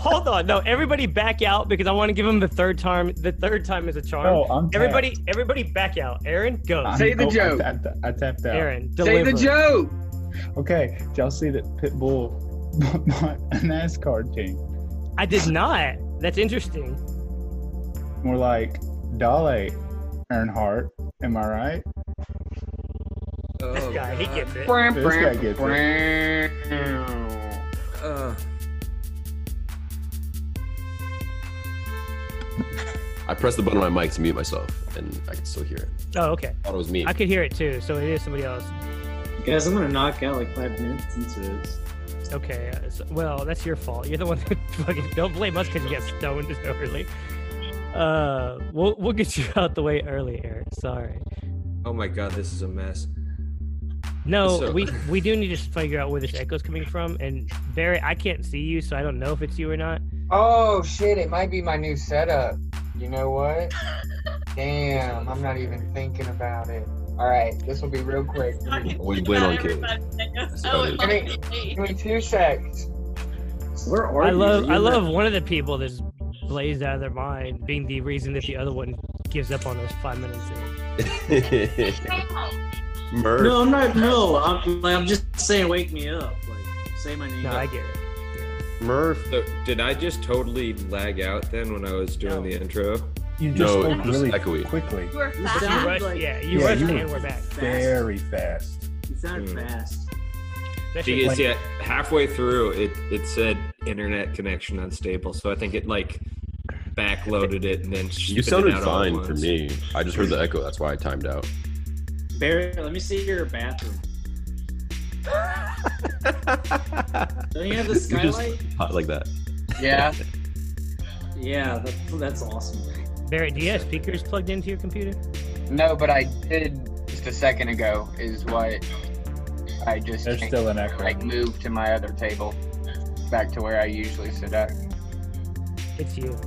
Hold on, no, everybody back out because I want to give him the third time. The third time is a charm. Oh, I'm tapped. everybody, everybody back out. Aaron, go. I'm- Say the oh, joke. I tapped, I tapped out. Aaron, deliver. Say the joke. Okay, did y'all see that Pitbull bought a NASCAR team? I did not. That's interesting. More like Dale Earnhardt. Am I right? This Oh, guy, he gets it. Bram, This bram, guy gets it. Uh, I pressed the button on my mic to mute myself, and I can still hear it. Oh, okay. I thought it was me. I could hear it too, so it is somebody else. Guys, I'm gonna knock out like five minutes into this. Okay. Uh, so, well, that's your fault. You're the one that fucking don't blame us because you got stoned so early. Uh, we'll we'll get you out the way early, Eric. Sorry. oh my god, this is a mess. No, So- we we do need to figure out where this echo's coming from. And Barry, I can't see you, so I don't know if it's you or not. Oh shit, it might be my new setup. You know what? Damn, I'm not even thinking about it. Alright, this will be real quick. We win on kids. Oh, Give me- give me two secs. Where are I you? love You're I love one of the people that's blazed out of their mind, being the reason that the other one gives up on us five minutes in. Murph. No, I'm not. No, I'm. Like, I'm just saying, wake me up. Like, say my name. No, I get it. Murph. So, did I just totally lag out then when I was doing No. the intro? You just No, spoke really echoey. quickly. You were You fast. You rushed, like- yeah, you Yeah, rushed you and were we're back. Very fast. You sound Hmm. Mm. fast. Especially Because yeah, halfway through it it said internet connection unstable, so I think it like backloaded it and then You sounded out fine for me. I just heard the echo. That's why I timed out. Barry, let me see your bathroom. Don't you have the You just skylight? hot like that. Yeah. Yeah, that, that's awesome. Barrett, do you have speakers plugged into your computer? No, but I did just a second ago is what I just There's changed. still an echo. like moved to my other table back to where I usually sit at. It's you.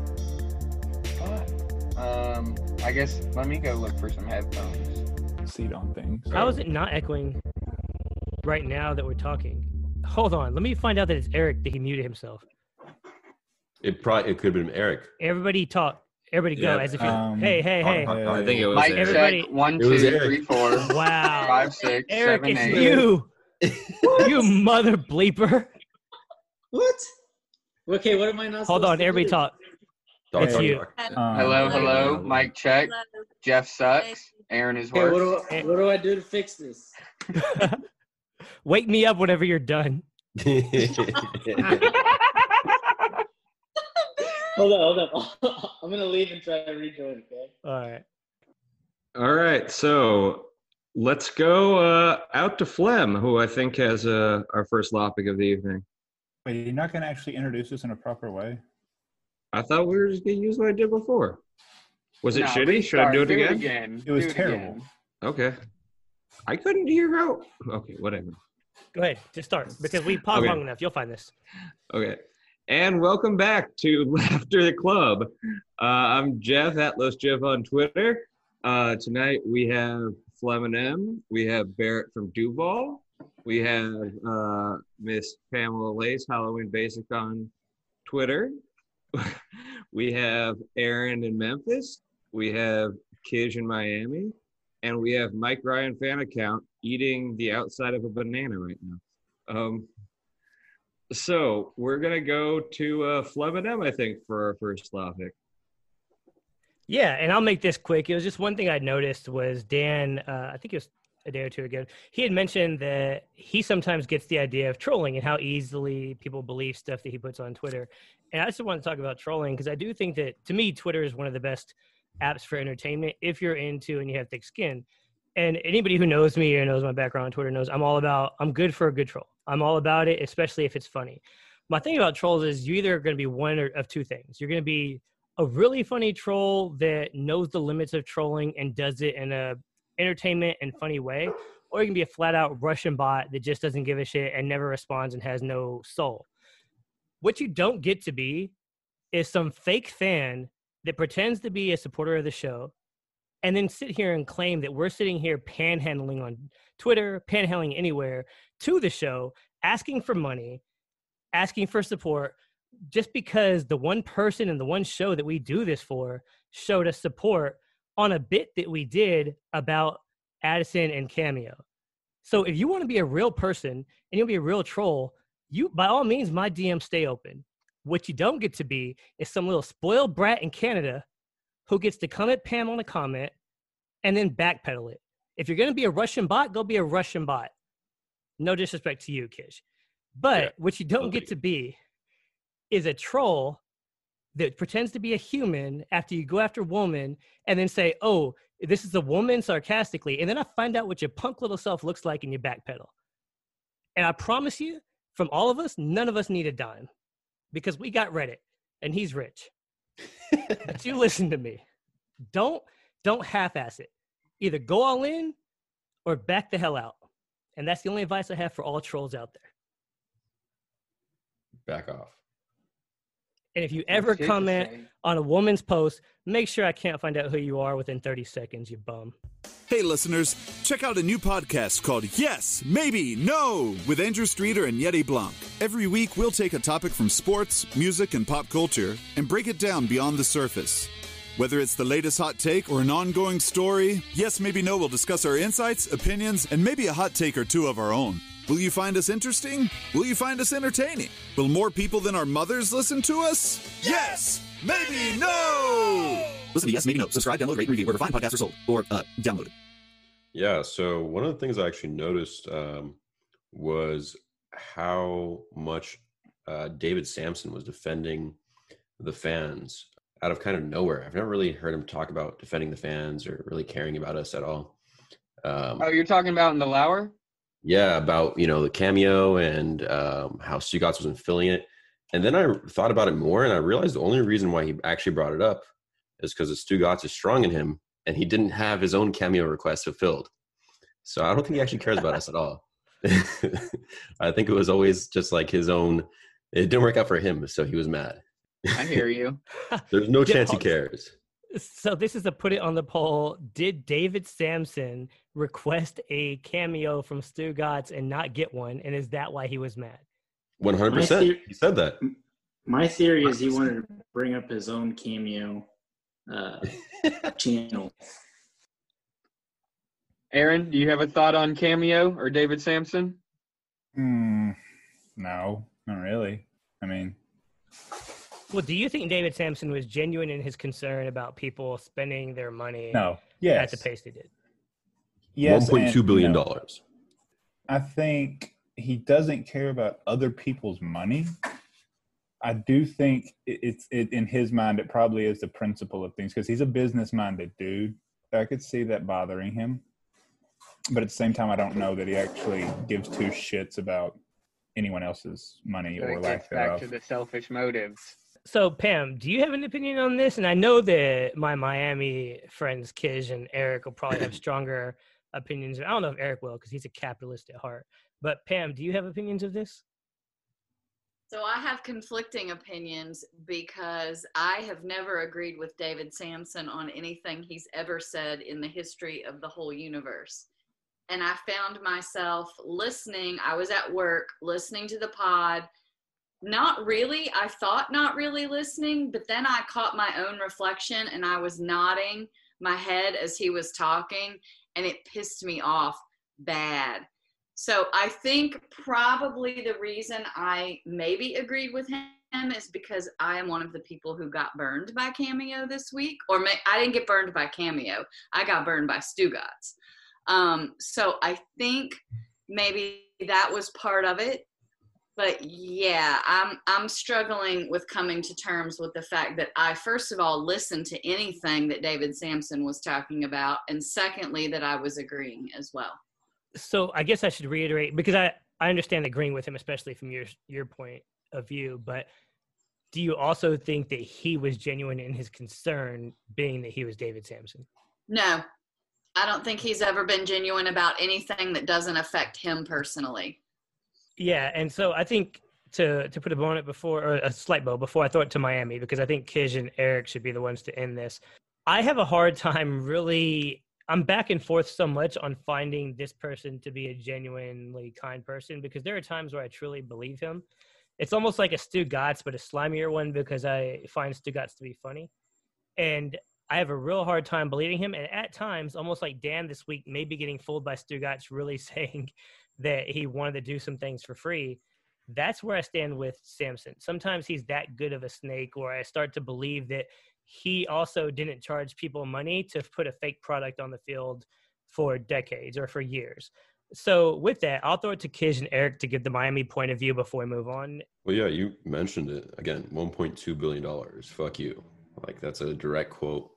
Um I guess let me go look for some headphones. Seat on things. How is it not echoing right now that we're talking? Hold on, let me find out that it's Eric that he muted himself. It probably it could have been Eric. Everybody talk. Everybody go Yeah, as if you. um, hey, hey, hey! I think it was Mic Eric. Everybody- check one, It was Eric. three, four, Wow, five, six, Eric, seven, it's eight. you. you mother bleeper. What? Okay, what am I not? Hold on, to everybody do? talk. Talk, It's talk, you. talk. Um, Hello, hello. Mike. Mic check. Jeff sucks. Aaron is Okay, what worse. do, I, what do I do to fix this? Wake me up whenever you're done. Hold on, hold on. I'm gonna leave and try to rejoin. Okay. All right. All right, so let's go uh, out to Flem, who I think has uh, our first topic of the evening. Wait, you're not going to actually introduce us in a proper way? I thought we were just gonna use what I did before. Was it No, shitty? Should I restart. do it again? It was Do terrible. again. Okay. I couldn't hear out. Okay, whatever. Go ahead. Just start because we paused Okay. long enough. You'll find this. Okay. And welcome back to Laughter the Club. Uh, I'm Jeff, Atlas Jeff on Twitter. Uh, tonight we have Flem and M. We have Barrett from Duval. We have uh, Miss Pamela Lace, Halloween Basic on Twitter. we have Aaron in Memphis. We have Kij in Miami. And we have Mike Ryan fan account eating the outside of a banana right now. Um, so we're gonna go to uh, Flem and M, I think, for our first topic. Yeah, and I'll make this quick. It was just one thing I noticed was Dan. Uh, I think it was a day or two ago. He had mentioned that he sometimes gets the idea of trolling and how easily people believe stuff that he puts on Twitter. And I just want to talk about trolling because I do think that to me, Twitter is one of the best apps for entertainment if you're into and you have thick skin. And anybody who knows me or knows my background on Twitter knows I'm all about. I'm good for a good troll. I'm all about it, especially if it's funny. My thing about trolls is you either are going to be one or, of two things. You're going to be a really funny troll that knows the limits of trolling and does it in a entertainment and funny way, or you can be a flat out Russian bot that just doesn't give a shit and never responds and has no soul. What you don't get to be is some fake fan that pretends to be a supporter of the show and then sit here and claim that we're sitting here panhandling on Twitter, panhandling anywhere to the show, asking for money, asking for support, just because the one person and the one show that we do this for showed us support on a bit that we did about Addison and Cameo. So if you want to be a real person and you'll be a real troll, you by all means my DM stay open. What you don't get to be is some little spoiled brat in Canada who gets to come at Pam on a comment and then backpedal it. If you're going to be a Russian bot, go be a Russian bot. No disrespect to you, Kish. But yeah, what you don't get to be is a troll that pretends to be a human after you go after a woman and then say, oh, this is a woman sarcastically. And then I find out what your punk little self looks like in your backpedal. And I promise you, from all of us, none of us need a dime because we got Reddit and he's rich. but you listen to me. Don't don't half-ass it. Either go all in or back the hell out. And that's the only advice I have for all trolls out there. Back off. And if you ever comment on a woman's post, make sure I can't find out who you are within 30 seconds, you bum. Hey, listeners, check out a new podcast called Yes, Maybe, No with Andrew Streeter and Yeti Blanc. Every week, we'll take a topic from sports, music, and pop culture and break it down beyond the surface. Whether it's the latest hot take or an ongoing story, Yes, Maybe, No will discuss our insights, opinions, and maybe a hot take or two of our own. Will you find us interesting? Will you find us entertaining? Will more people than our mothers listen to us? Yes! Maybe no! Listen to Yes, Maybe No. Subscribe, download, rate, review wherever fine podcasts are sold or uh, downloaded. Yeah, so one of the things I actually noticed um, was how much uh, David Samson was defending the fans out of kind of nowhere. I've never really heard him talk about defending the fans or really caring about us at all. Um, oh, you're talking about in the Lauer? Yeah, about you know the cameo and um, how Stugotz wasn't filling it, and then I thought about it more, and I realized the only reason why he actually brought it up is because Stugotz is strong in him, and he didn't have his own cameo request fulfilled. So I don't think he actually cares about us at all. I think it was always just like his own. It didn't work out for him, so he was mad. I hear you. There's no chance he cares. So this is a put it on the poll. Did David Samson request a cameo from Stu Stugotz and not get one? And is that why he was mad? One hundred percent. He said that. My theory is he wanted to bring up his own cameo uh, channel. Aaron, do you have a thought on cameo or David Samson? Hmm. No, not really. I mean, well, do you think David Samson was genuine in his concern about people spending their money no. yes. at the pace they did? Yes, one point two billion dollars. I think he doesn't care about other people's money. I do think it's it, in his mind. It probably is the principle of things because he's a business-minded dude. I could see that bothering him, but at the same time, I don't know that he actually gives two shits about anyone else's money so or lack thereof. Back to the selfish motives so Pam, do you have an opinion on this? And I know that my Miami friends, Kij and Eric, will probably have stronger opinions. I don't know if Eric will because he's a capitalist at heart. But Pam, do you have opinions of this? So I have conflicting opinions because I have never agreed with David Samson on anything he's ever said in the history of the whole universe. And I found myself listening, I was at work listening to the pod. Not really, I thought not really listening, but then I caught my own reflection and I was nodding my head as he was talking, and it pissed me off bad. So I think probably the reason I maybe agreed with him is because I am one of the people who got burned by Cameo this week. Or may, I didn't get burned by Cameo. I got burned by Stugotz. Um, so I think maybe that was part of it. But yeah, I'm I'm struggling with coming to terms with the fact that I first of all listened to anything that David Samson was talking about, and secondly that I was agreeing as well so I guess I should reiterate because I I understand agreeing with him, especially from your your point of view. But do you also think that he was genuine in his concern, being that he was David Samson? No, I don't think he's ever been genuine about anything that doesn't affect him personally. Yeah, and so I think to to put a bow on it before, or a slight bow before I throw it to Miami, because I think Kij and Eric should be the ones to end this. I have a hard time really I'm back and forth so much on finding this person to be a genuinely kind person because there are times where I truly believe him. It's almost like a Stu Stugotz, but a slimier one because I find Stu Stugotz to be funny. And I have a real hard time believing him. And at times, almost like Dan this week, maybe getting fooled by Stu Stugotz really saying that he wanted to do some things for free. That's where I stand with Samson. Sometimes he's that good of a snake where I start to believe that he also didn't charge people money to put a fake product on the field for decades or for years. So with that, I'll throw it to Kish and Eric to give the Miami point of view before we move on. Well, yeah, you mentioned it again. One point two billion dollars. Fuck you. Like that's a direct quote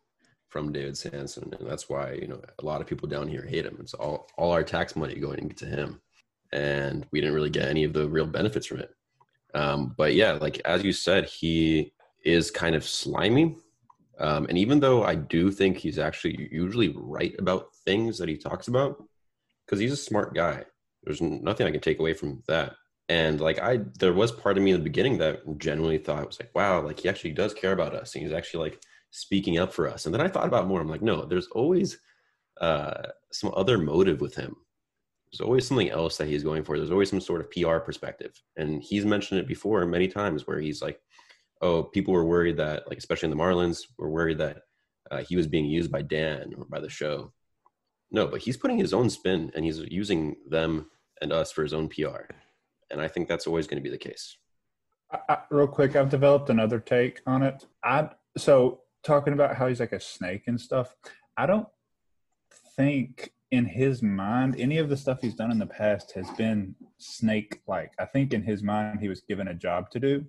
from David Samson, and that's why you know a lot of people down here hate him. It's all all our tax money going to him, and we didn't really get any of the real benefits from it. Um, but yeah, like as you said, he is kind of slimy um, and even though I do think he's actually usually right about things that he talks about, because he's a smart guy, there's nothing I can take away from that. And like I, there was part of me in the beginning that genuinely thought it was like, wow, like he actually does care about us, and he's actually like speaking up for us. And then I thought about more. I'm like, no, there's always uh, some other motive with him. There's always something else that he's going for. There's always some sort of PR perspective, and he's mentioned it before many times where he's like, oh, people were worried that, like, especially in the Marlins, were worried that uh, he was being used by Dan or by the show. No, but he's putting his own spin and he's using them and us for his own PR. And I think that's always going to be the case. I, I, real quick, I've developed another take on it. I so talking about how he's like a snake and stuff. I don't think in his mind any of the stuff he's done in the past has been snake like. I think in his mind he was given a job to do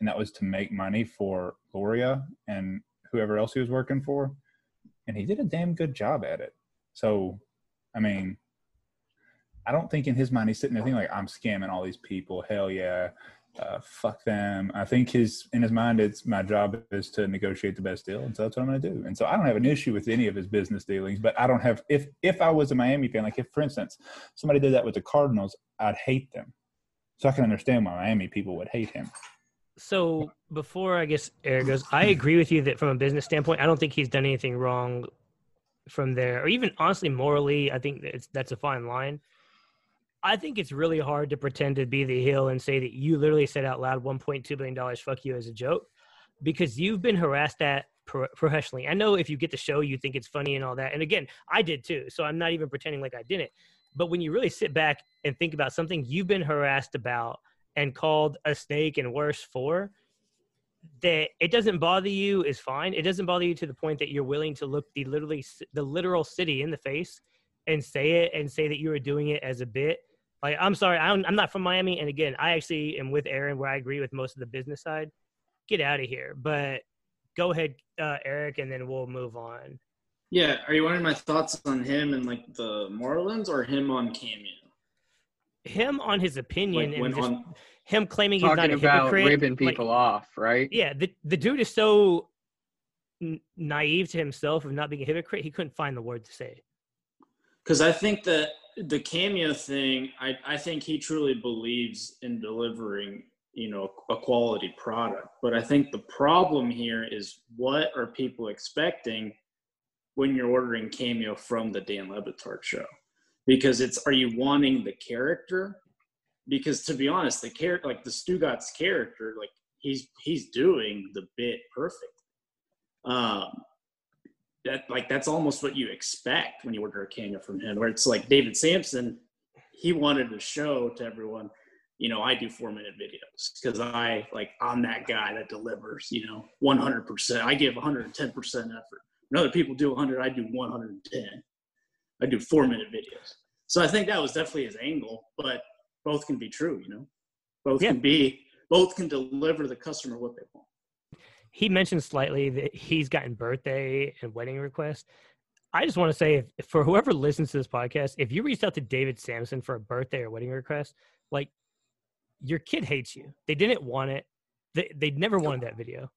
and that was to make money for Gloria and whoever else he was working for. And he did a damn good job at it. So, I mean, I don't think in his mind he's sitting there thinking like, I'm scamming all these people. Hell yeah. Uh, fuck them. I think his in his mind, it's my job is to negotiate the best deal, and so that's what I'm going to do. And so I don't have an issue with any of his business dealings, but I don't have if if I was a Miami fan, like if for instance somebody did that with the Cardinals, I'd hate them. So I can understand why Miami people would hate him so before I guess Eric goes, I agree with you that from a business standpoint, I don't think he's done anything wrong from there, or even honestly morally. I think that's that's a fine line. I think it's really hard to pretend to be the heel and say that you literally said out loud 1.2 billion dollars fuck you as a joke because you've been harassed at professionally. I know if you get the show, you think it's funny and all that. And again, I did too. So I'm not even pretending like I didn't. But when you really sit back and think about something you've been harassed about and called a snake and worse for that it doesn't bother you is fine it doesn't bother you to the point that you're willing to look the literally the literal city in the face and say it and say that you were doing it as a bit like i'm sorry I'm, I'm not from miami and again i actually am with aaron where i agree with most of the business side get out of here but go ahead uh, eric and then we'll move on yeah are you wanting my thoughts on him and like the marlins or him on cameo him on his opinion when, when and just on, him claiming he's not a about hypocrite, ripping people like, off, right? Yeah, the the dude is so naive to himself of not being a hypocrite. He couldn't find the word to say. Because I think that the cameo thing, I I think he truly believes in delivering you know a quality product. But I think the problem here is what are people expecting when you're ordering cameo from the Dan Le Batard show? Because it's are you wanting the character? Because to be honest, the character like the Stugotz character, like he's he's doing the bit perfect. Um, that like that's almost what you expect when you order a cameo from him. Where it's like David Samson, he wanted to show to everyone, you know, I do four minute videos because I like I'm that guy that delivers, you know, 100. percent I give 110 percent effort. When other people do 100, I do 110. I do four minute videos. So I think that was definitely his angle, but both can be true, you know. Both Yeah. can be both can deliver the customer what they want. He mentioned slightly that he's gotten birthday and wedding requests. I just want to say, if, for whoever listens to this podcast, if you reached out to David Samson for a birthday or wedding request, like your kid hates you. They didn't want it. They they never wanted that video,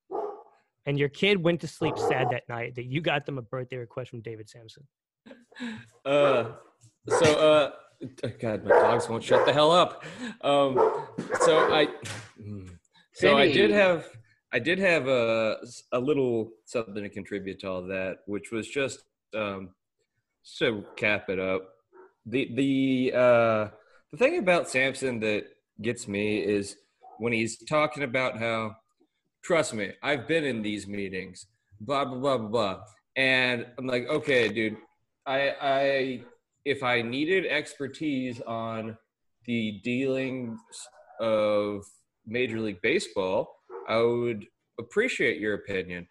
and your kid went to sleep sad that night that you got them a birthday request from David Samson. Uh, so uh, God, my dogs won't shut the hell up. Um, so I, so I did have, I did have a a little something to contribute to all that, which was just um, so cap it up. The the uh, the thing about Samson that gets me is when he's talking about how, trust me, I've been in these meetings, blah blah blah blah blah, and I'm like, okay, dude, I I if I needed expertise on the dealings of Major League Baseball, I would appreciate your opinion.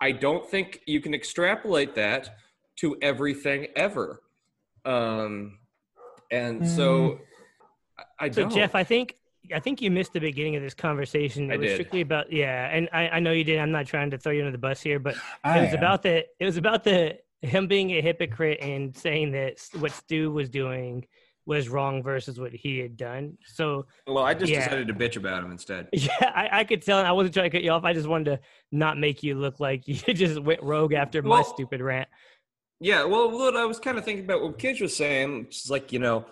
I don't think you can extrapolate that to everything ever. Um, and so I, I So don't. Jeff, I think I think you missed the beginning of this conversation. It I was did. strictly about yeah, and I, I know you did. I'm not trying to throw you under the bus here, but I it was am. about the it was about the him being a hypocrite and saying that what Stu was doing was wrong versus what he had done. So well, I just yeah. decided to bitch about him instead. yeah, I, I could tell. and I wasn't trying to cut you off. I just wanted to not make you look like you just went rogue after my stupid rant. Yeah, well, what I was kind of thinking about what Kish was saying, it's like you know,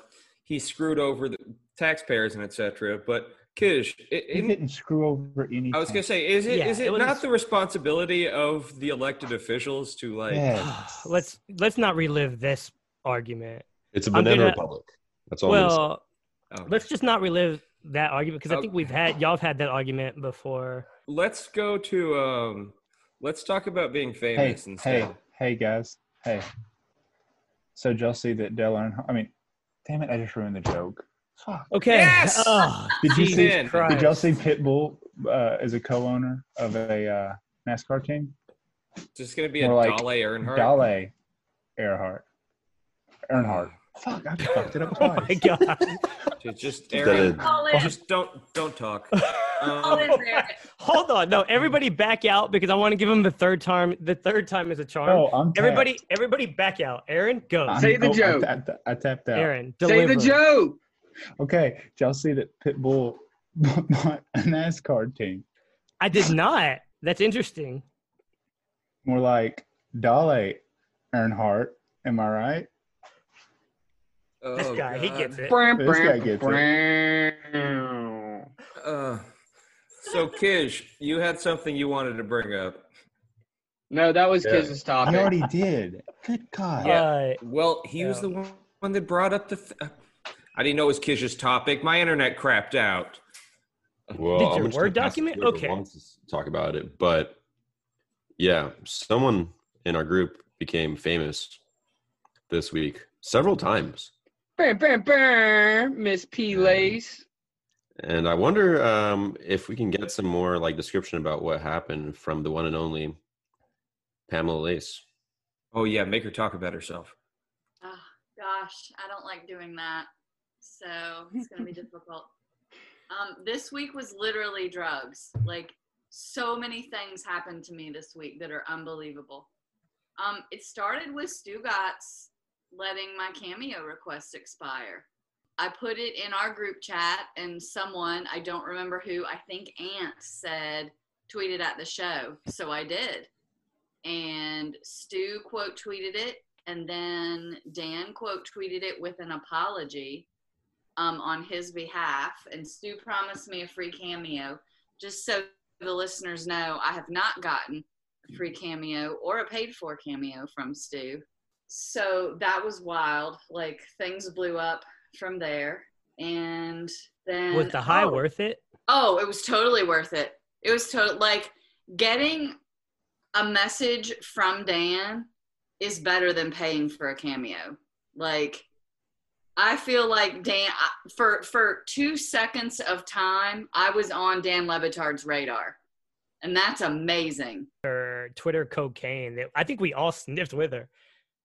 he screwed over the taxpayers and etc. But Kish, it, He didn't screw over anything. I was gonna say, is it Yeah, is it it, was- not the responsibility of the elected officials to like? Yes. Let's let's not relive this argument. It's a I'm banana gonna- republic. That's all. I'm gonna say. Well, Oh. let's just not relive that argument because I Oh. think we've had y'all have had that argument before. Let's go to um, let's talk about being hey, famous instead. hey, hey, guys. Hey. So did y'all see that Dale Earnhardt? I mean, damn it! I just ruined the joke. Fuck. Okay. Yes! Oh, Did you Key see? Christ. Did y'all see Pitbull uh, as a co-owner of a uh, NASCAR team? Just gonna be a More like Dale Earnhardt. Dale Earnhart. Earnhardt. Fuck! I fucked it up Oh my god. Ju- Just Aaron, Call in. just don't don't talk. Call in, Um, Hold on. No, everybody back out because I want to give him the third time. The third time is a charm. Oh, I'm tapped. everybody, everybody back out. Aaron, go. I'm- Say the oh, I joke. tapped- I tapped out. Aaron, Say the joke. Okay, did y'all see that Pitbull bought a NASCAR team? I did not. That's interesting. More like Dale Earnhardt. Am I right? This oh, guy, he gets it. This guy gets Uh, so Kish, you had something you wanted to bring up. No, that was Yeah. Kiz's topic. I already did. Good God. Yeah. Uh, Well, he was the one- one that brought up the. Th- I didn't know it was Kish's topic. My internet crapped out. Well, Did I'm your Word gonna pass it document? Okay. to talk about it, but yeah, someone in our group became famous this week several times, Bam, bam, bam, Miss P. Lace. and I wonder um, if we can get some more like description about what happened from the one and only Pamela Lace. Oh yeah, make her talk about herself. Oh, gosh, I don't like doing that. So it's going to be difficult. Um, this week was literally drugs. Like, so many things happened to me this week that are unbelievable. Um, it started with Stugotz letting my cameo request expire. I put it in our group chat, and someone, I don't remember who, I think Ant said, tweeted at the show. So I did. And Stu quote tweeted it, and then Dan quote tweeted it with an apology. um, on his behalf, and Stu promised me a free cameo. Just so the listeners know, I have not gotten a free cameo or a paid for cameo from Stu. So that was wild. Like things blew up from there. And then Was the high oh, worth it? Oh, it was totally worth it. It was total like getting a message from Dan is better than paying for a cameo. Like I feel like Dan for for 2 seconds of time I was on Dan Le Batard's radar. And that's amazing. Or Twitter cocaine. I think we all sniffed with her.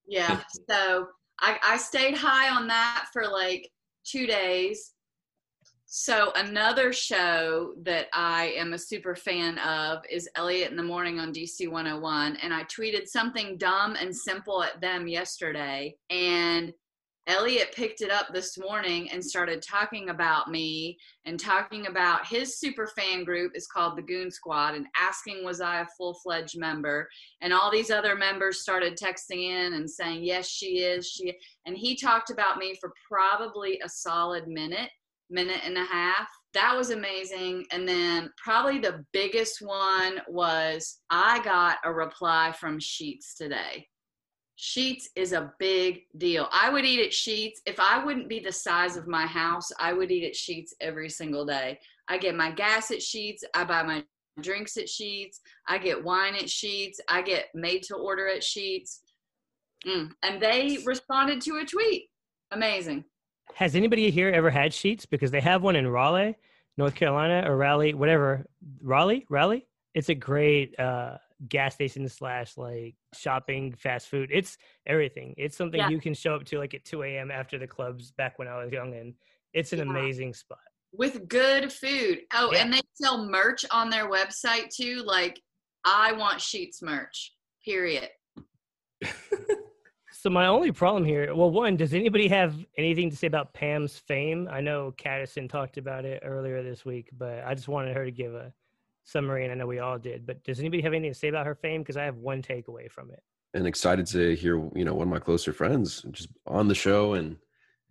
Yeah. So I, I stayed high on that for like two days. So another show that I am a super fan of is Elliot in the Morning on DC 101. And I tweeted something dumb and simple at them yesterday. And Elliot picked it up this morning and started talking about me and talking about his super fan group is called the Goon Squad and asking was I a full fledged member. And all these other members started texting in and saying, yes, she is. She and he talked about me for probably a solid minute, minute and a half. That was amazing. And then probably the biggest one was I got a reply from Sheetz today. Sheetz is a big deal. I would eat at Sheetz. If I wouldn't be the size of my house, I would eat at Sheetz every single day. I get my gas at Sheetz. I buy my drinks at Sheetz. I get wine at Sheetz. I get made to order at Sheetz. Mm. And they responded to a tweet. Amazing. Has anybody here ever had Sheetz? Because they have one in Raleigh, North Carolina, or Raleigh, whatever. Raleigh, Raleigh. It's a great uh, gas station slash like shopping, fast food. It's everything. It's something Yeah. you can show up to like at 2 a.m. after the clubs back when I was young, and it's an Yeah. amazing spot. with good food. Oh, Yeah. and they sell merch on their website too. Like, I want Sheetz merch. Period. So my only problem here, well, one, does anybody have anything to say about Pam's fame? I know Caddison talked about it earlier this week, but I just wanted her to give a summary, and I know we all did. But does anybody have anything to say about her fame? Because I have one takeaway from it. and excited to hear you know one of my closer friends just on the show and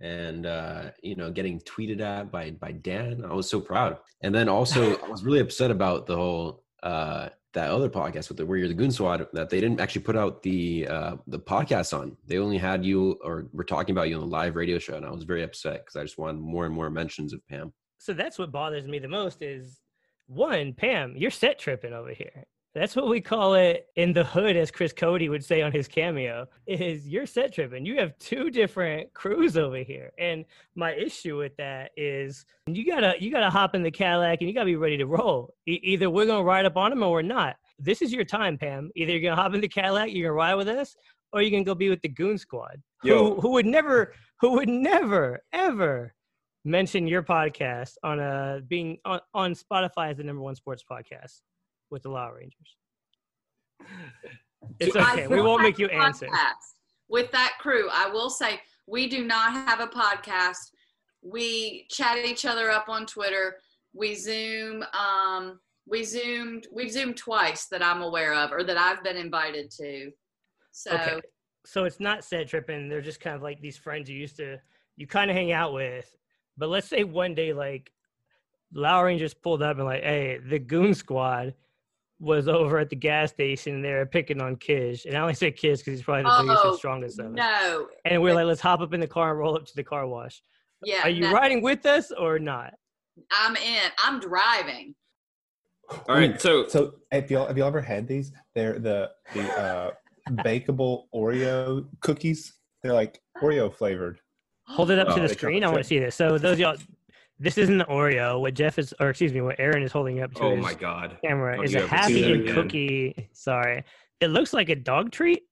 and uh you know getting tweeted at by by dan i was so proud and then also i was really upset about the whole uh that other podcast with the where you're the goon squad that they didn't actually put out the uh the podcast on they only had you or were talking about you on the live radio show and i was very upset because i just wanted more and more mentions of pam So that's what bothers me the most is one, Pam, you're set tripping over here. That's what we call it in the hood, as Chris Cody would say on his cameo, is you're set tripping. You have two different crews over here. And my issue with that is you gotta you gotta hop in the Cadillac and you gotta be ready to roll. E- either we're gonna ride up on them or we're not. This is your time, Pam. Either you're gonna hop in the Cadillac, you're gonna ride with us, or you're gonna go be with the Goon Squad. Yo. Who who would never who would never ever mention your podcast on a being on, on Spotify as the number one sports podcast with the Law Rangers. It's okay. We won't make you answer. With that crew, I will say we do not have a podcast. We chat each other up on Twitter. We Zoom. Um, we zoomed. We've zoomed twice that I'm aware of, or that I've been invited to. So Okay. So it's not set tripping. They're just kind of like these friends you used to you kind of hang out with. But let's say one day like Lower just pulled up and like, hey, the Goon Squad was over at the gas station. and They were picking on Kish, and I only say Kish because he's probably the biggest Oh, and strongest of us. no, And we're like, let's hop up in the car and roll up to the car wash. yeah. Are you no, riding with us or not? I'm in. I'm driving. All right, so So have y'all have y'all ever had these? They're the the uh, bakeable Oreo cookies. They're like Oreo flavored. Hold it up Oh, to the screen. I want to see this. So those of y'all, this isn't the Oreo. What Jeff is, or excuse me, what Aaron is holding up to oh his my god, camera Don't is a ever do happy that cookie. Sorry, it looks like a dog treat.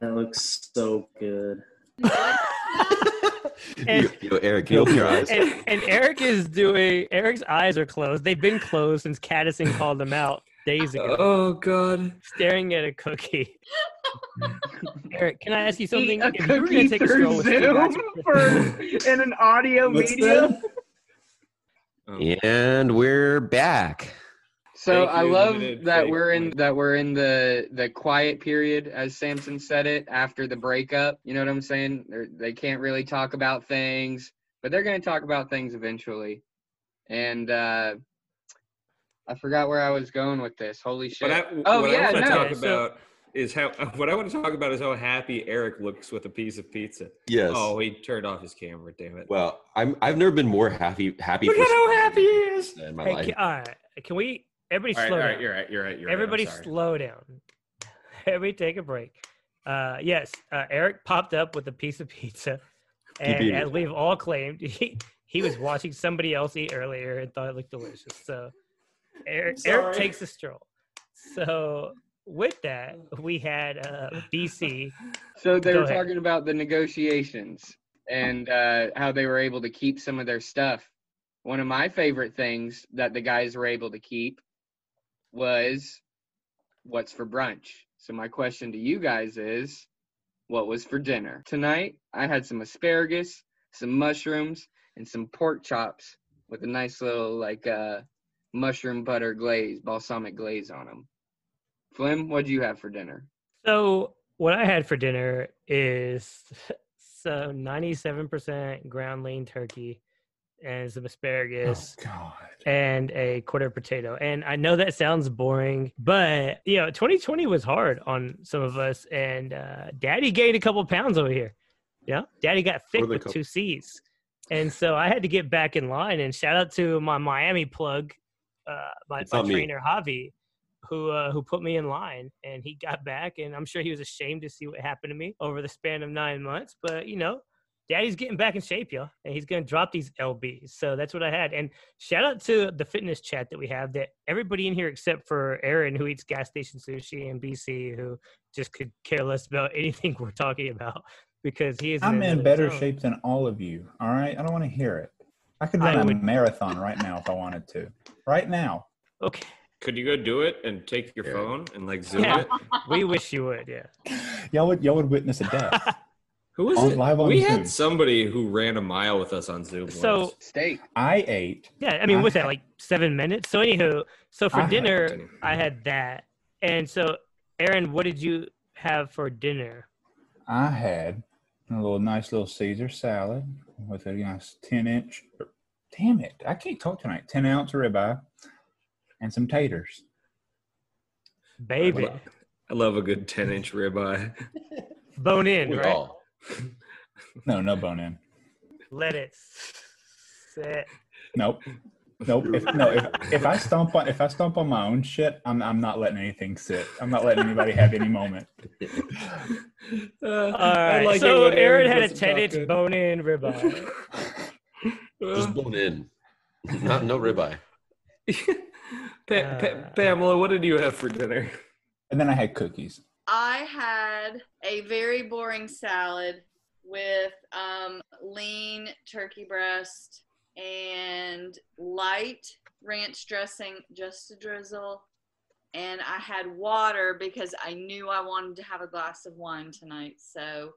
That looks so good. And- yo, yo, eric you open your eyes and, and Eric is doing. Eric's eyes are closed. They've been closed since Caddison called them out days ago. oh god. Staring at a cookie. Eric, can I ask you something? Eat a If you were cookie gonna take a through stroll with Stugotz- Zoom for in an audio What's medium. that? and we're back So Thank I you, love limited that fake we're in points. that we're in the the quiet period, as Samson said it, after the breakup. You know what I'm saying? They're, they can't really talk about things. but they're going to talk about things eventually. And uh, I forgot where I was going with this. Holy shit! But I, oh what yeah, I no. talk about is how what I want to talk about is how happy Eric looks with a piece of pizza. Yes. Oh, he turned off his camera. Damn it. Well, I'm I've never been more happy happy Look at how happy he is. in my Hey, life. can, all right, can we? Everybody All right, slow all right, down. you're right, you're right, you're right. Everybody sorry. slow down. Everybody take a break. Uh, yes, uh, Eric popped up with a piece of pizza, and as we've all claimed, he, he was watching somebody else eat earlier and thought it looked delicious. So Eric, Eric takes a stroll. So with that, we had uh, BC. So they Go were ahead. talking about the negotiations and uh, how they were able to keep some of their stuff. One of my favorite things that the guys were able to keep was what's for brunch. So my question to you guys is, what was for dinner tonight? I had some asparagus, some mushrooms, and some pork chops with a nice little like uh, mushroom butter glaze, balsamic glaze on them. Flim, what do you have for dinner? So what I had for dinner is so ninety-seven percent ground lean turkey and some asparagus. Oh God. and a quarter potato. And I know that sounds boring, but you know, 2020 was hard on some of us. And uh, Daddy gained a couple pounds over here. Yeah, Daddy got thick More than a with couple. two C's, and so I had to get back in line. And shout out to my Miami plug, uh, my, my not me. trainer Javi, who uh, who put me in line. And he got back, and I'm sure he was ashamed to see what happened to me over the span of nine months. But you know, Daddy's getting back in shape, y'all, and he's gonna drop these lbs. So that's what I had. And shout out to the fitness chat that we have. That everybody in here except for Aaron, who eats gas station sushi, and BC, who just could care less about anything we're talking about because he is. I'm in better zone. shape than all of you. All right. I don't want to hear it. I could run a would- marathon right now if I wanted to. Right now. Okay, Could you go do it and take your Yeah. phone and like zoom Yeah. it? we wish you would. Yeah. Y'all would y'all would witness a death. Who was On- it? live on we Zoom. had somebody who ran a mile with us on Zoom. So once. Steak. I ate. yeah, I mean, I what's that like seven minutes? So anywho, so for I had- dinner, I had that, and so Aaron, what did you have for dinner? I had a little nice little Caesar salad with a nice ten inch. Damn it! I can't talk tonight. Ten ounce ribeye and some taters. Baby, I love a good ten inch ribeye. bone in, We right? all. No, no bone in. Let it sit. Nope. Nope. If, no, if if I stomp on if I stomp on my own shit, I'm I'm not letting anything sit. I'm not letting anybody have any moment. Uh, All I right, like so when Aaron had a 10 inch bone in ribeye. Just bone in. Not no ribeye. Pa- Pa- Uh, Pamela, what did you have for dinner? And then I had cookies. I had a very boring salad with um, lean turkey breast and light ranch dressing, just a drizzle. And I had water because I knew I wanted to have a glass of wine tonight. So,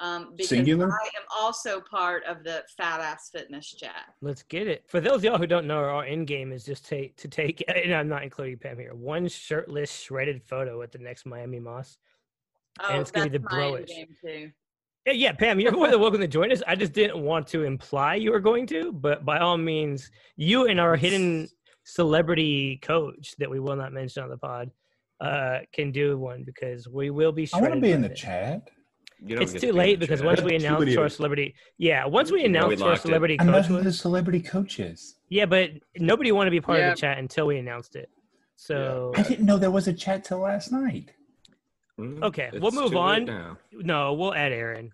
um, because Singular? I am also part of the Fat Ass Fitness Chat. Let's get it. For those of y'all who don't know, our end game is just take to take, and I'm not including Pam here, one shirtless, shredded photo at the next Miami Moss. Oh, And it's gonna be that's the my end broish. game too. Yeah, yeah, Pam, you're more than welcome to join us. I just didn't want to imply you were going to, but by all means, you and our hidden celebrity coach that we will not mention on the pod uh, can do one because we will be. I want to be in the then. chat. You don't It's too to late because once we Too announce many our celebrity, yeah, once we Yeah, we announce who our celebrity I know coach who the celebrity coach is. yeah, but nobody wanted to be part Yeah. of the chat until we announced it. So I didn't know there was a chat till last night. Mm, Okay, it's we'll move on. no, we'll add Aaron.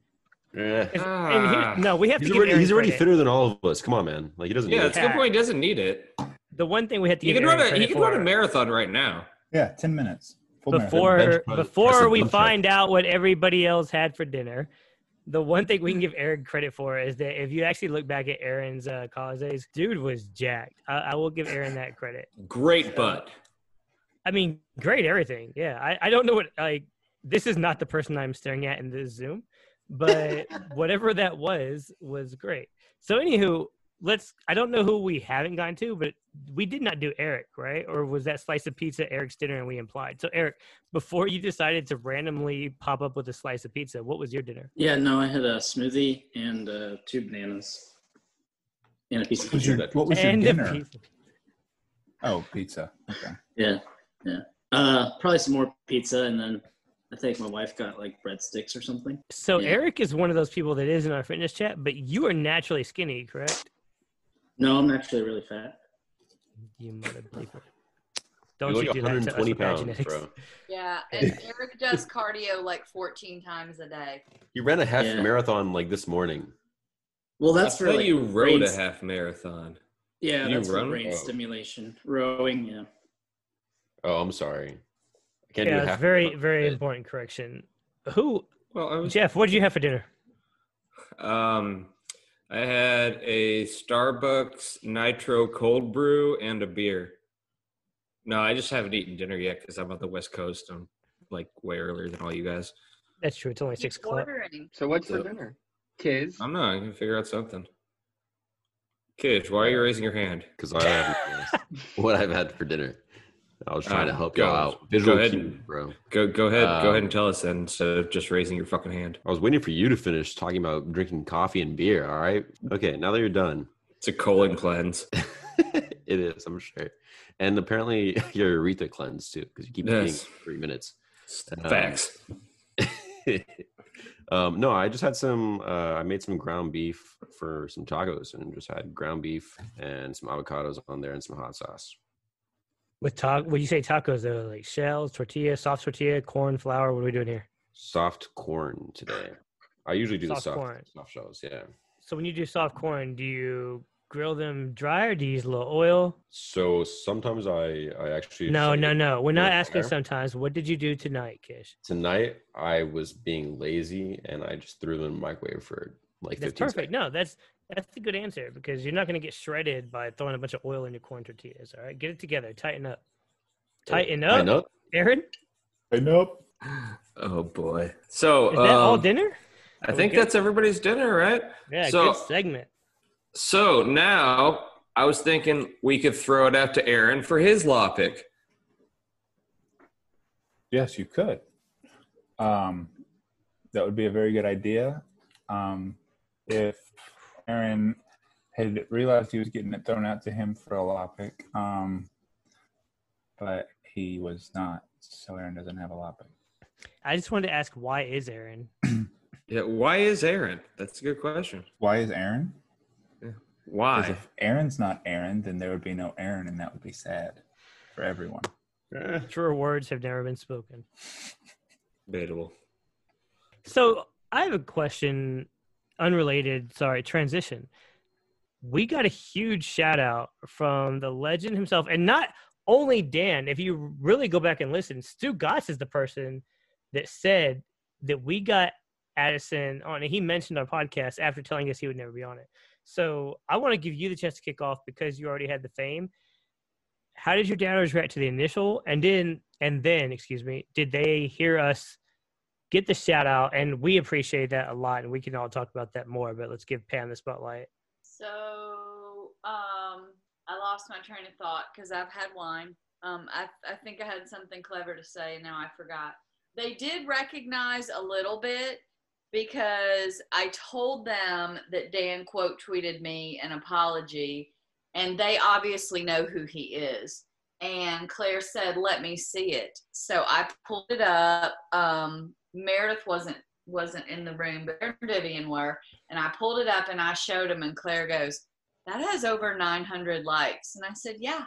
If- Ah. and here, no, we have He's to already, he's already credit. fitter than all of us. Come on, man. Like he doesn't Yeah, need that's it. a good point. He doesn't need it. The one thing we have to He give can run a he credit can run a marathon right now. Yeah, ten minutes. Full before bench before we find out what everybody else had for dinner the one thing we can give Aaron credit for is that if you actually look back at Aaron's uh, college days, dude was jacked. I, I will give Aaron that credit. Great butt. I mean, great everything. Yeah, I, I don't know what like. This is not the person I'm staring at in this Zoom, but whatever that was was great. So, anywho, let's. I don't know who we haven't gotten to, but we did not do Eric, right? Or was that slice of pizza Eric's dinner and we implied? So, Eric, before you decided to randomly pop up with a slice of pizza, what was your dinner? Yeah, no, I had a smoothie and uh, two bananas. and a piece of What was your, pizza. what was your And a dinner? piece of- Oh, pizza. Okay. Yeah, yeah. Uh, probably some more pizza, and then I think my wife got like breadsticks or something. So Yeah. Eric is one of those people that is in our fitness chat, but you are naturally skinny, correct? No, I'm actually really fat. You mother bleeper. Don't You're you like do that to us 120 with pounds, bro. Yeah, and Eric does cardio like 14 times a day. You ran a half Yeah. marathon like this morning. Well, that's I for thought like, you rode brain a half marathon. Yeah, You that's for run? brain Oh. stimulation. Rowing, yeah. Oh, I'm sorry. I can't Yeah, a it's half very, marathon very today. important correction. Who, Well, I was Jeff? What did you have for dinner? Um, I had a Starbucks Nitro cold brew and a beer. No, I just haven't eaten dinner yet because I'm on the West Coast. I'm like way earlier than all you guys. That's true. It's only six o'clock. So what's for dinner? Kids. I'm not. I can figure out something. Kids, why are you raising your hand? because I haven't what I've had for dinner. I was trying to Um, help go- y'all out. go ahead cue, and- bro. Go go ahead. go ahead Um, and tell us then instead of just raising your fucking hand. I was waiting for you to finish talking about drinking coffee and beer. All right. Okay. Now that you're done, It's a colon cleanse. it is. I'm sure. And apparently your urethra cleanse too, because you keep eating Yes. for three minutes. Um, Facts. um, no, I just had some. Uh, I made some ground beef for some tacos, and just had ground beef and some avocados on there and some hot sauce. With ta- when you say tacos, though, like shells, tortilla, soft tortilla, corn, flour. What are we doing here? Soft corn today. I usually do Soft the soft corn. soft shells. Yeah. So when you do soft corn, do you grill them dry or do you use a little oil? So sometimes I I actually No, no, no. We're not asking fire. sometimes. What did you do tonight, Kish? Tonight I was being lazy and I just threw them in the microwave for like That's 15 perfect. No, that's that's a good answer because you're not going to get shredded by throwing a bunch of oil in your corn tortillas. All right, get it together. Tighten up. Tighten up. Tighten up. Aaron, Hey, nope. Oh boy. So is that all um, dinner? I Are think that's everybody's dinner, right? Yeah, so- good segment. So now I was thinking we could throw it out to Aaron for his law pick. Yes, you could. Um, that would be a very good idea. Um, if Aaron had realized he was getting it thrown out to him for a law pick, um, but he was not, so Aaron doesn't have a law pick. I just wanted to ask, why is Aaron? Yeah, why is Aaron? That's a good question. Why is Aaron? Why? Because if Aaron's not Aaron, then there would be no Aaron, and that would be sad for everyone. Truer words have never been spoken. Debatable. So I have a question, unrelated. Sorry, transition. We got a huge shout out from the legend himself, and not only Dan. If you really go back and listen, Stugotz is the person that said that we got Addison on, and he mentioned our podcast after telling us he would never be on it. So I want to give you the chance to kick off because you already had the fame. How did your downers react to the initial, and then and then, excuse me, did they hear us? Get the shout out and we appreciate that a lot and we can all talk about that more but let's give pam the spotlight So um, I lost my train of thought because I've had wine. Um, I, I think I had something clever to say and now I forgot. They did recognize a little bit because I told them that Dan quote tweeted me an apology and they obviously know who he is. And Claire said, "Let me see it." So I pulled it up. Um, Meredith wasn't wasn't in the room, but Vivian were, and I pulled it up and I showed him, and Claire goes, "That has over 900 likes," and I said, "Yeah."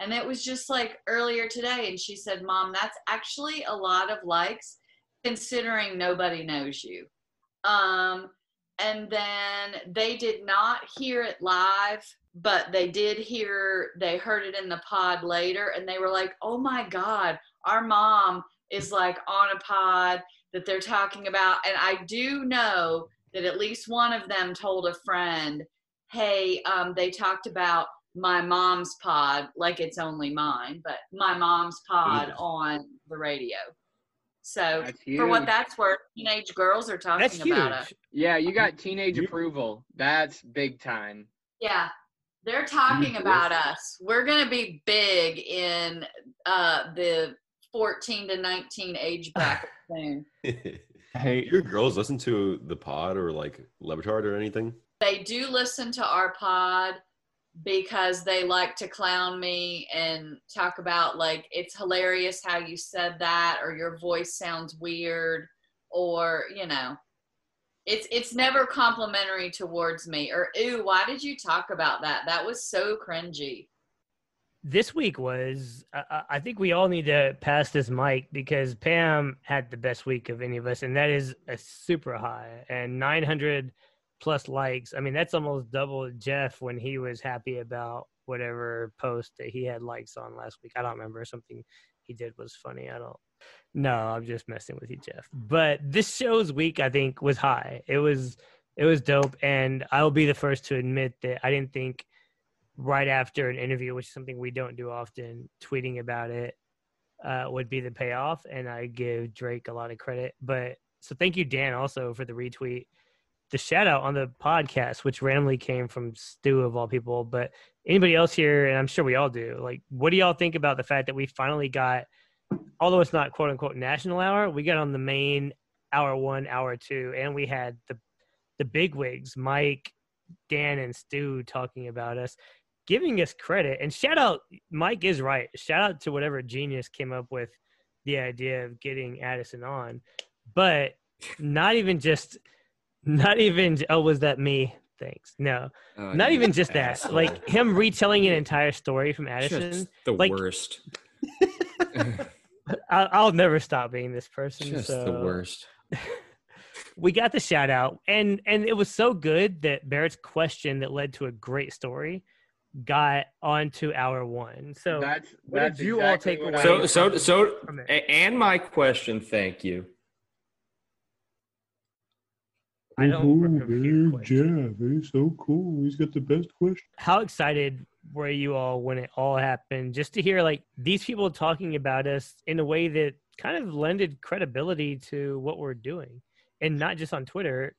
And it was just like earlier today, and she said, "Mom, that's actually a lot of likes, considering nobody knows you." Um, and then they did not hear it live but they did hear they heard it in the pod later and they were like oh my god our mom is like on a pod that they're talking about and i do know that at least one of them told a friend hey um, they talked about my mom's pod like it's only mine but my mom's pod Ooh. on the radio so for what that's worth teenage girls are talking that's huge about it Yeah, you got teenage You- approval. That's big time. Yeah. They're talking about us. We're going to be big in uh, the 14 to 19 age bracket soon. Hey, Your girls listen to the pod or like Le Batard or anything? they do listen to our pod because they like to clown me and talk about like it's hilarious how you said that or your voice sounds weird or you know it's it's never complimentary towards me or ooh why did you talk about that that was so cringy this week was I, I think we all need to pass this mic because pam had the best week of any of us and that is a super high and 900 plus likes. I mean that's almost double jeff when he was happy about whatever post that he had likes on last week. I don't remember. Something he did was funny. I don't no i'm just messing with you jeff. But this show's week i think was high. It was it was dope and i'll be the first to admit that i didn't think right after an interview, which is something we don't do often, tweeting about it uh, would be the payoff. And I give Drake a lot of credit. But so thank you, Dan, also for the retweet. The shout out on the podcast, which randomly came from Stu of all people. But anybody else here, and I'm sure we all do, like, what do y'all think about the fact that we finally got, although it's not quote unquote national hour, we got on the main hour one, hour two, and we had the the big wigs, Mike, Dan, and Stu talking about us giving us credit. And shout out mike is right. Shout out to whatever genius came up with the idea of getting addison on. But not even just not even oh was that me? Thanks. No. Oh, not even just that. asshole. like him retelling an entire story from addison Just the like worst. I'll, I'll never stop being this person Just so. the worst. we got the shout out and and it was so good that barrett's question that led to a great story got onto our one so That's what did you exactly all take I away So so so from it? a- and my question, thank you. I don't remember your Jeff, he's so cool. He's got the best question. how excited were you all when it all happened just to hear like these people talking about us in a way that kind of lended credibility to what we're doing and not just on twitter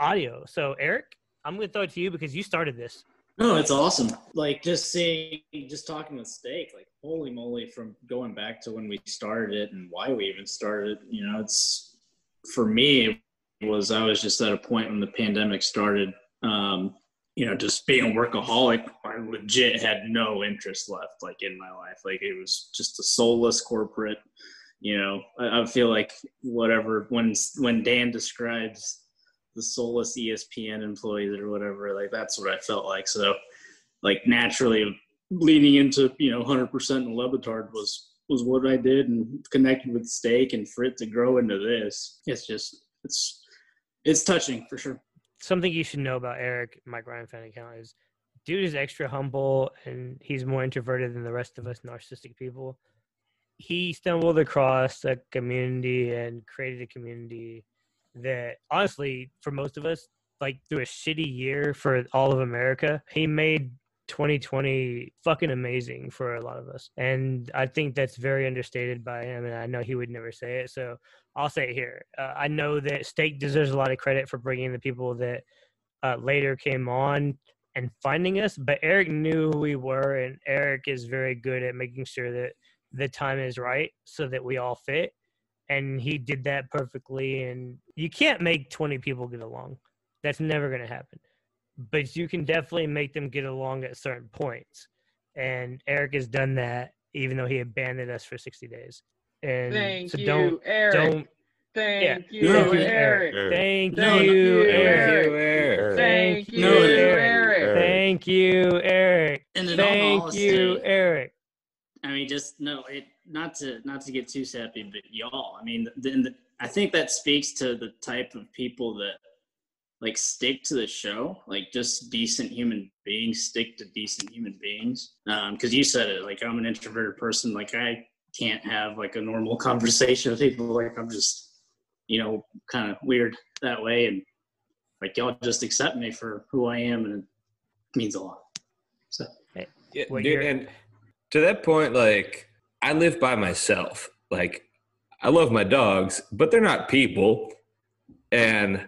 audio so eric i'm going to throw it to you because you started this No, it's awesome. Like just seeing, just talking with Steak, like holy moly, from going back to when we started it and why we even started. it, You know, it's for me it was I was just at a point when the pandemic started. Um, you know, just being a workaholic, I legit had no interest left, like in my life. Like it was just a soulless corporate. You know, I, I feel like whatever when when Dan describes the soulless ESPN employees or whatever. Like that's what I felt like. So, like naturally, leaning into you know 100% in Le Batard was was what I did, and connected with Steak and for it to grow into this, it's just it's it's touching for sure. something you should know about eric mike ryan fan account is dude is extra humble and he's more introverted than the rest of us narcissistic people he stumbled across a community and created a community that honestly for most of us like through a shitty year for all of america he made 2020 fucking amazing for a lot of us. And i think that's very understated by him and i know he would never say it so i'll say it here. Uh, i know that steak deserves a lot of credit for bringing the people that uh, later came on and finding us but eric knew who we were and eric is very good at making sure that the time is right so that we all fit and he did that perfectly and you can't make 20 people get along that's never going to happen but you can definitely make them get along at certain points and eric has done that even though he abandoned us for 60 days and Thank so you, don't Eric. don't Thank yeah. you, Thank you, Eric. Thank No, you, you, Eric. Eric. Thank you, No, Eric. Thank you, Eric. And in all Thank you, Eric. I mean, just no, it not to not to get too sappy, but y'all. I mean, the, the, I think that speaks to the type of people that like stick to the show, like just decent human beings stick to decent human beings. Um, because you said it, like I'm an introverted person, like I can't have like a normal conversation with people. Like I'm just, you know, kind of weird that way, and like y'all just accept me for who I am, and it means a lot. So. Yeah, dude, and to that point, like I live by myself. Like I love my dogs, but they're not people. And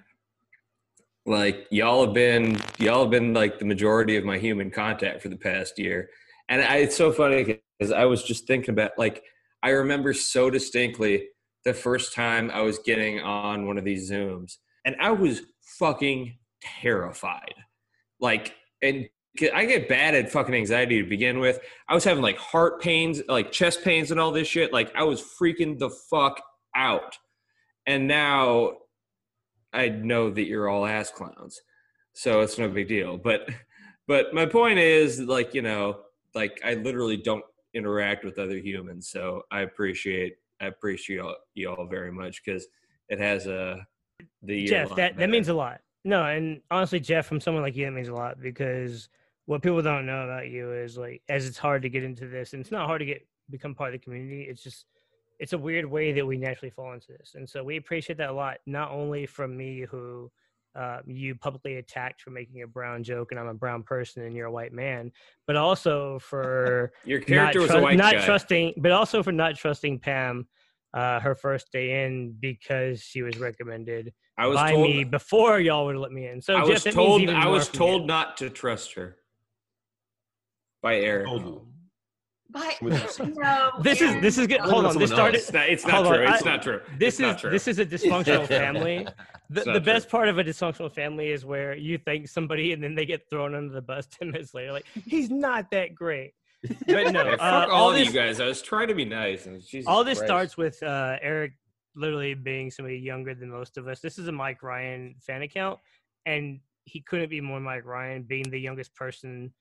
like y'all have been y'all have been like the majority of my human contact for the past year. And I, it's so funny because I was just thinking about like I remember so distinctly the first time I was getting on one of these Zooms, and I was fucking terrified. Like, and I get bad at fucking anxiety to begin with. I was having like heart pains, like chest pains, and all this shit. Like, I was freaking the fuck out. And now I know that you're all ass clowns, so it's no big deal. But, but my point is, like, you know, like I literally don't interact with other humans, so I appreciate I appreciate y'all, y'all very much because it has a the Jeff, that, that means a lot. No, and honestly, Jeff, from someone like you, that means a lot because what people don't know about you is like, as it's hard to get into this, and it's not hard to get become part of the community. It's just, it's a weird way that we naturally fall into this, and so we appreciate that a lot. Not only from me, who uh, you publicly attacked for making a brown joke, and I'm a brown person, and you're a white man, but also for Your not character was a white not guy. trusting, but also for not trusting Pam uh, her first day in because she was recommended I was by told- me before y'all would let me in. So I Jeff, was told I was told you. not to trust her by Eric. By, With- no, This is this is good. Hold on, this started. It's not- it's not hold on, true. It's I- not true. This It's is true. this is a dysfunctional family. The, the best true. part of a dysfunctional family is where you thank somebody and then they get thrown under the bus ten minutes later. Like he's not that great. But no, Yeah, uh, fuck all all of this, you guys. I was trying to be nice, and Jesus all this Christ. starts with uh, Eric literally being somebody younger than most of us. This is a Mike Ryan fan account, and he couldn't be more Mike Ryan, being the youngest person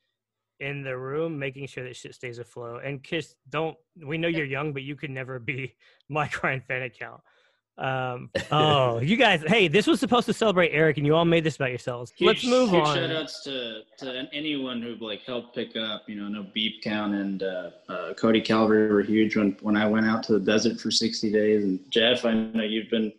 in the room, making sure that shit stays afloat. And Kiss, don't we know you're young, but you could never be Mike Ryan fan account. Um, oh, you guys! Hey, this was supposed to celebrate Eric, and you all made this about yourselves. Let's move huge on. Shout outs to, to anyone who like helped pick up. You know, I know Beep Count and uh, uh, Cody Calvary were huge when when I went out to the desert for 60 days. And Jeff, I know you've been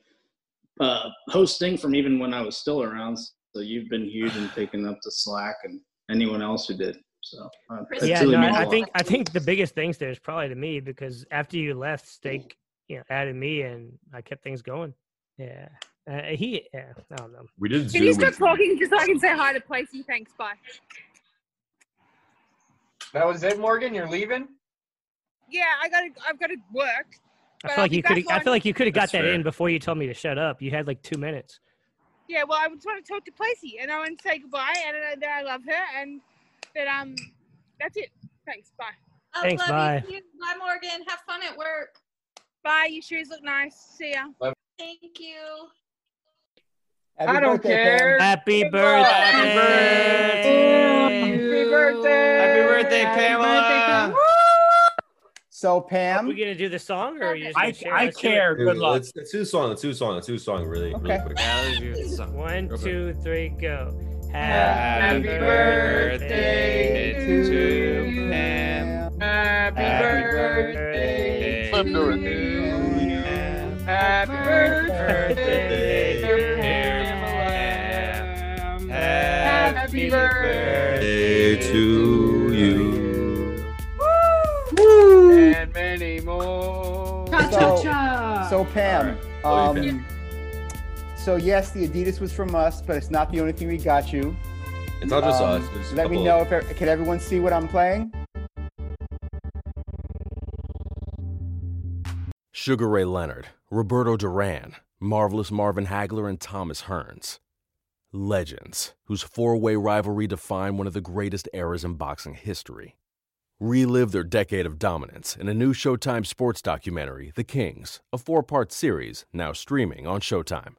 uh, hosting from even when I was still around. So you've been huge in picking up the slack, and anyone else who did. So uh, yeah, truly no, means a I, I lot. think I think the biggest things there is probably to me because after you left, Steak, you know, added me and I kept things going. Yeah, uh, he, yeah, I don't know. We did Can you stop talking just so I can say hi to Placey? Thanks. Bye. That was it, Morgan. You're leaving. Yeah, I gotta. I've got to work. I feel like you could. I feel like you could have got That's that fair. in before you told me to shut up. You had like two minutes. Yeah, well, I just want to talk to Placey, and I want to say goodbye, and uh, that I love her, and that um, that's it. Thanks. Bye. I Thanks, love bye. You. Bye, Morgan. Have fun at work. Bye. Your shoes look nice. See ya. Thank you. I don't care. Happy birthday! Happy birthday! Happy birthday, Happy birthday, Pamela! So Are Pam, we gonna do the song, or are you just I- gonna share? I Let's do it. care. Good luck. Let's, let's do the song. Let's do the song. Let's do the song really, really quick. Yeah, let's do the song. One, Okay. two, three, go. Happy birthday to Pam. Happy birthday. To you. Happy Happy birthday. To him. Happy birthday to you. Woo! and many more. so, so Pam, All right. um, so yes, the Adidas was from us, but it's not the only thing we got you. It's not just Um, us. There's Let me know of- if can everyone see what I'm playing. Sugar Ray Leonard, Roberto Duran, Marvelous Marvin Hagler, and Thomas Hearns. Legends, whose four way rivalry defined one of the greatest eras in boxing history. Relive their decade of dominance in a new Showtime sports documentary, The Kings, a four part series now streaming on Showtime.